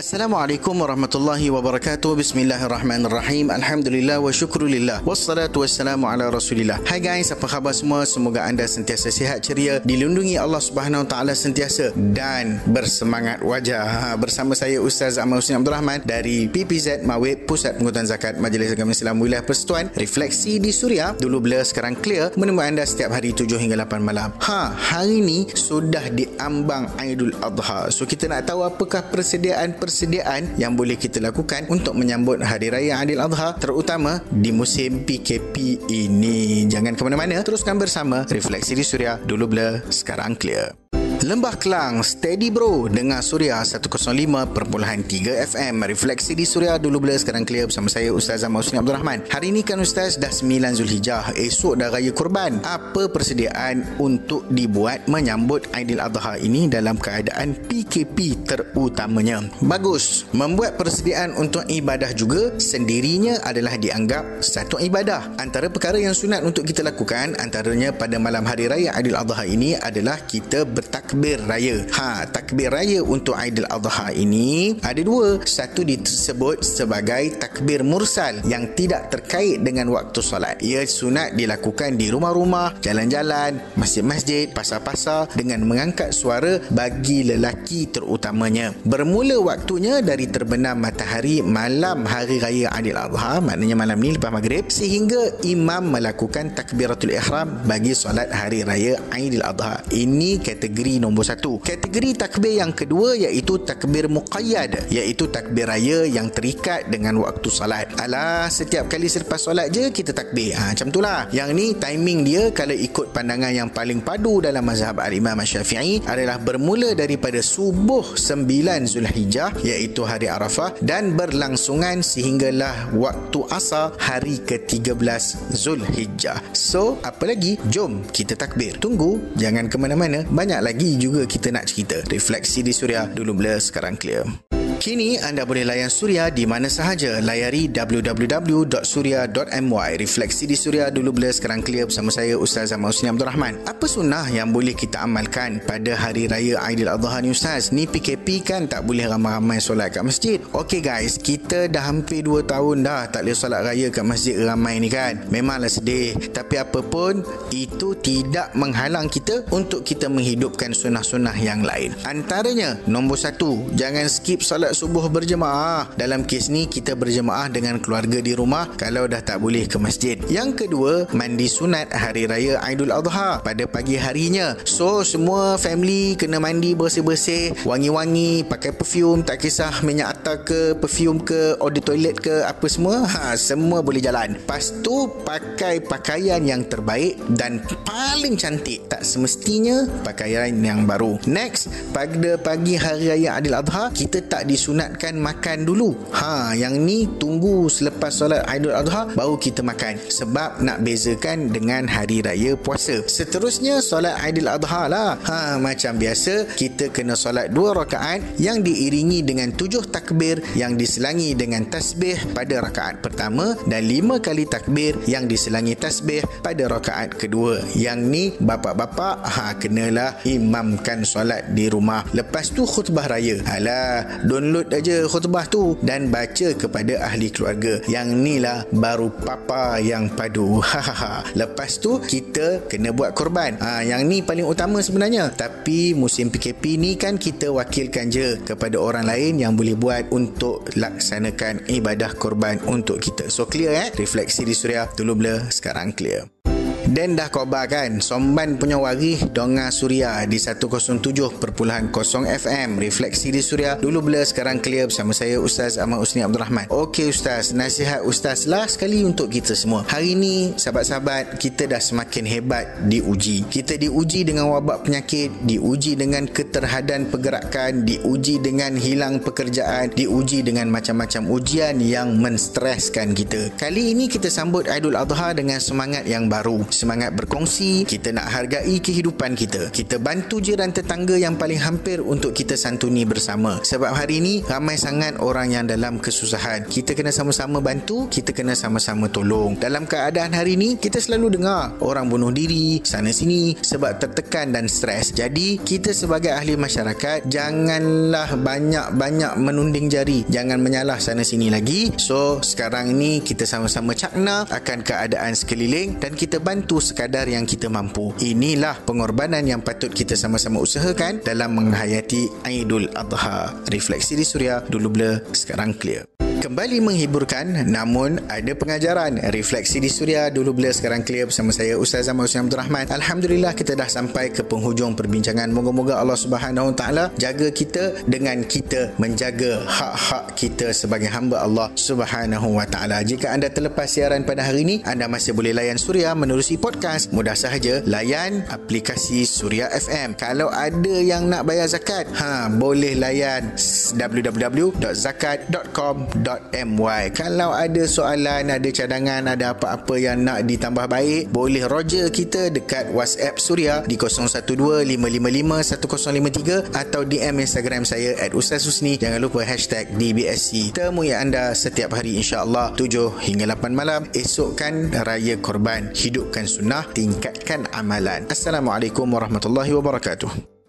Assalamualaikum warahmatullahi wabarakatuh. Bismillahirrahmanirrahim. Alhamdulillah wa syukrulillah. Wassalatu wassalamu ala Rasulillah. Hai guys, apa khabar semua? Semoga anda sentiasa sihat ceria, dilindungi Allah Subhanahu taala sentiasa dan bersemangat wajah. Ha, bersama saya Ustaz Ahmad Husni Abdul Rahman dari PPZ Mawib Pusat Pengurutan Zakat Majlis Agama Islam Wilayah Persekutuan. Refleksi di Suria dulu blur sekarang clear menemui anda setiap hari 7 hingga 8 malam. Ha, hari ini sudah diambang Aidul Adha. So kita nak tahu apakah persediaan persediaan yang boleh kita lakukan untuk menyambut Hari Raya Adil Adha terutama di musim PKP ini. Jangan ke mana-mana, teruskan bersama Refleksi di Suria. Dulu blur, sekarang clear. Lembah Kelang, steady bro dengan Suria 105.3 FM. Refleksi di Suria dulu bila sekarang clear bersama saya Ustaz Ahmad Husni Abdul Rahman. Hari ini kan Ustaz dah 9 Zulhijjah, esok dah raya kurban. Apa persediaan untuk dibuat menyambut Aidil Adha ini dalam keadaan PKP terutamanya? Bagus. Membuat persediaan untuk ibadah juga sendirinya adalah dianggap satu ibadah. Antara perkara yang sunat untuk kita lakukan antaranya pada malam hari raya Aidil Adha ini adalah kita bertak takbir raya. Ha, takbir raya untuk Aidil Adha ini ada dua. Satu disebut sebagai takbir mursal yang tidak terkait dengan waktu solat. Ia sunat dilakukan di rumah-rumah, jalan-jalan, masjid-masjid, pasar-pasar dengan mengangkat suara bagi lelaki terutamanya. Bermula waktunya dari terbenam matahari malam hari raya Aidil Adha, maknanya malam ni lepas maghrib sehingga imam melakukan takbiratul ihram bagi solat hari raya Aidil Adha. Ini kategori nombor satu. Kategori takbir yang kedua iaitu takbir muqayyad iaitu takbir raya yang terikat dengan waktu salat. Alah, setiap kali selepas solat je kita takbir. Ha, macam itulah. Yang ni timing dia kalau ikut pandangan yang paling padu dalam mazhab al-Imam Syafi'i adalah bermula daripada subuh 9 Zulhijjah iaitu hari Arafah dan berlangsungan sehinggalah waktu asar hari ke-13 Zulhijjah. So, apa lagi? Jom kita takbir. Tunggu, jangan ke mana-mana. Banyak lagi juga kita nak cerita. Refleksi di Suria dulu blur sekarang clear. Kini anda boleh layan Suria di mana sahaja. Layari www.suria.my. Refleksi di Suria dulu blur sekarang clear bersama saya Ustaz Ahmad Husni Abdul Rahman. Apa sunnah yang boleh kita amalkan pada hari raya Aidil Adha ni Ustaz? Ni PKP kan tak boleh ramai-ramai solat kat masjid. Okey guys, kita dah hampir 2 tahun dah tak boleh solat raya kat masjid ramai ni kan. Memanglah sedih. Tapi apa pun itu tidak menghalang kita untuk kita menghidupkan sunnah-sunnah yang lain. Antaranya nombor satu, jangan skip solat solat subuh berjemaah. Dalam kes ni kita berjemaah dengan keluarga di rumah kalau dah tak boleh ke masjid. Yang kedua, mandi sunat hari raya Aidul Adha pada pagi harinya. So semua family kena mandi bersih-bersih, wangi-wangi, pakai perfume, tak kisah minyak atar ke, perfume ke, audit toilet ke, apa semua, ha semua boleh jalan. Lepas tu pakai pakaian yang terbaik dan paling cantik. Tak semestinya pakaian yang baru. Next, pada pagi hari raya Aidil Adha, kita tak di disunatkan makan dulu. Ha, yang ni tunggu selepas solat Aidul Adha baru kita makan. Sebab nak bezakan dengan hari raya puasa. Seterusnya solat Aidil Adha lah. Ha, macam biasa kita kena solat dua rakaat yang diiringi dengan tujuh takbir yang diselangi dengan tasbih pada rakaat pertama dan lima kali takbir yang diselangi tasbih pada rakaat kedua. Yang ni bapak-bapak ha kenalah imamkan solat di rumah. Lepas tu khutbah raya. Alah, don't download aja khutbah tu dan baca kepada ahli keluarga. Yang ni lah baru papa yang padu. Lepas tu kita kena buat korban. Ha, yang ni paling utama sebenarnya. Tapi musim PKP ni kan kita wakilkan je kepada orang lain yang boleh buat untuk laksanakan ibadah korban untuk kita. So clear eh? Refleksi di Suria dulu blur sekarang clear. Dan dah khabar kan Somban punya warih Donga Suria Di 107.0 FM Refleksi di Suria Dulu bila sekarang clear Bersama saya Ustaz Ahmad Usni Abdul Rahman Okey Ustaz. Nasihat Ustaz lah sekali untuk kita semua. Hari ini Sahabat-sahabat Kita dah semakin hebat Diuji. Kita diuji dengan wabak penyakit Diuji dengan keterhadan pergerakan Diuji dengan hilang pekerjaan Diuji dengan macam-macam ujian Yang menstreskan kita. Kali ini kita sambut Aidul Adha Dengan semangat yang baru semangat berkongsi, kita nak hargai kehidupan kita. Kita bantu jiran tetangga yang paling hampir untuk kita santuni bersama. Sebab hari ini ramai sangat orang yang dalam kesusahan. Kita kena sama-sama bantu, kita kena sama-sama tolong. Dalam keadaan hari ini, kita selalu dengar orang bunuh diri sana sini sebab tertekan dan stres. Jadi, kita sebagai ahli masyarakat janganlah banyak-banyak menunding jari. Jangan menyalah sana sini lagi. So, sekarang ini kita sama-sama cakna akan keadaan sekeliling dan kita bantu sekadar yang kita mampu. Inilah pengorbanan yang patut kita sama-sama usahakan dalam menghayati Aidul Adha. Refleksi di Suria dulu blur, sekarang clear kembali menghiburkan namun ada pengajaran. Refleksi di suria dulu bila sekarang clear bersama saya Ustaz Zaman Hussein Abdul Rahman. Alhamdulillah kita dah sampai ke penghujung perbincangan. Moga-moga Allah Subhanahu Wa Taala jaga kita dengan kita menjaga hak-hak kita sebagai hamba Allah Subhanahu Wa Taala. Jika anda terlepas siaran pada hari ini anda masih boleh layan suria menerusi podcast. Mudah sahaja layan aplikasi Suria FM kalau ada yang nak bayar zakat ha boleh layan www.zakat.com my Kalau ada soalan, ada cadangan, ada apa-apa yang nak ditambah baik, boleh roger kita dekat WhatsApp Suria di 0125551053 atau DM Instagram saya at Ustaz Husni. Jangan lupa hashtag DBSC. Temui anda setiap hari insyaAllah 7 hingga 8 malam. Esokkan Raya Korban. Hidupkan sunnah, tingkatkan amalan. Assalamualaikum warahmatullahi wabarakatuh.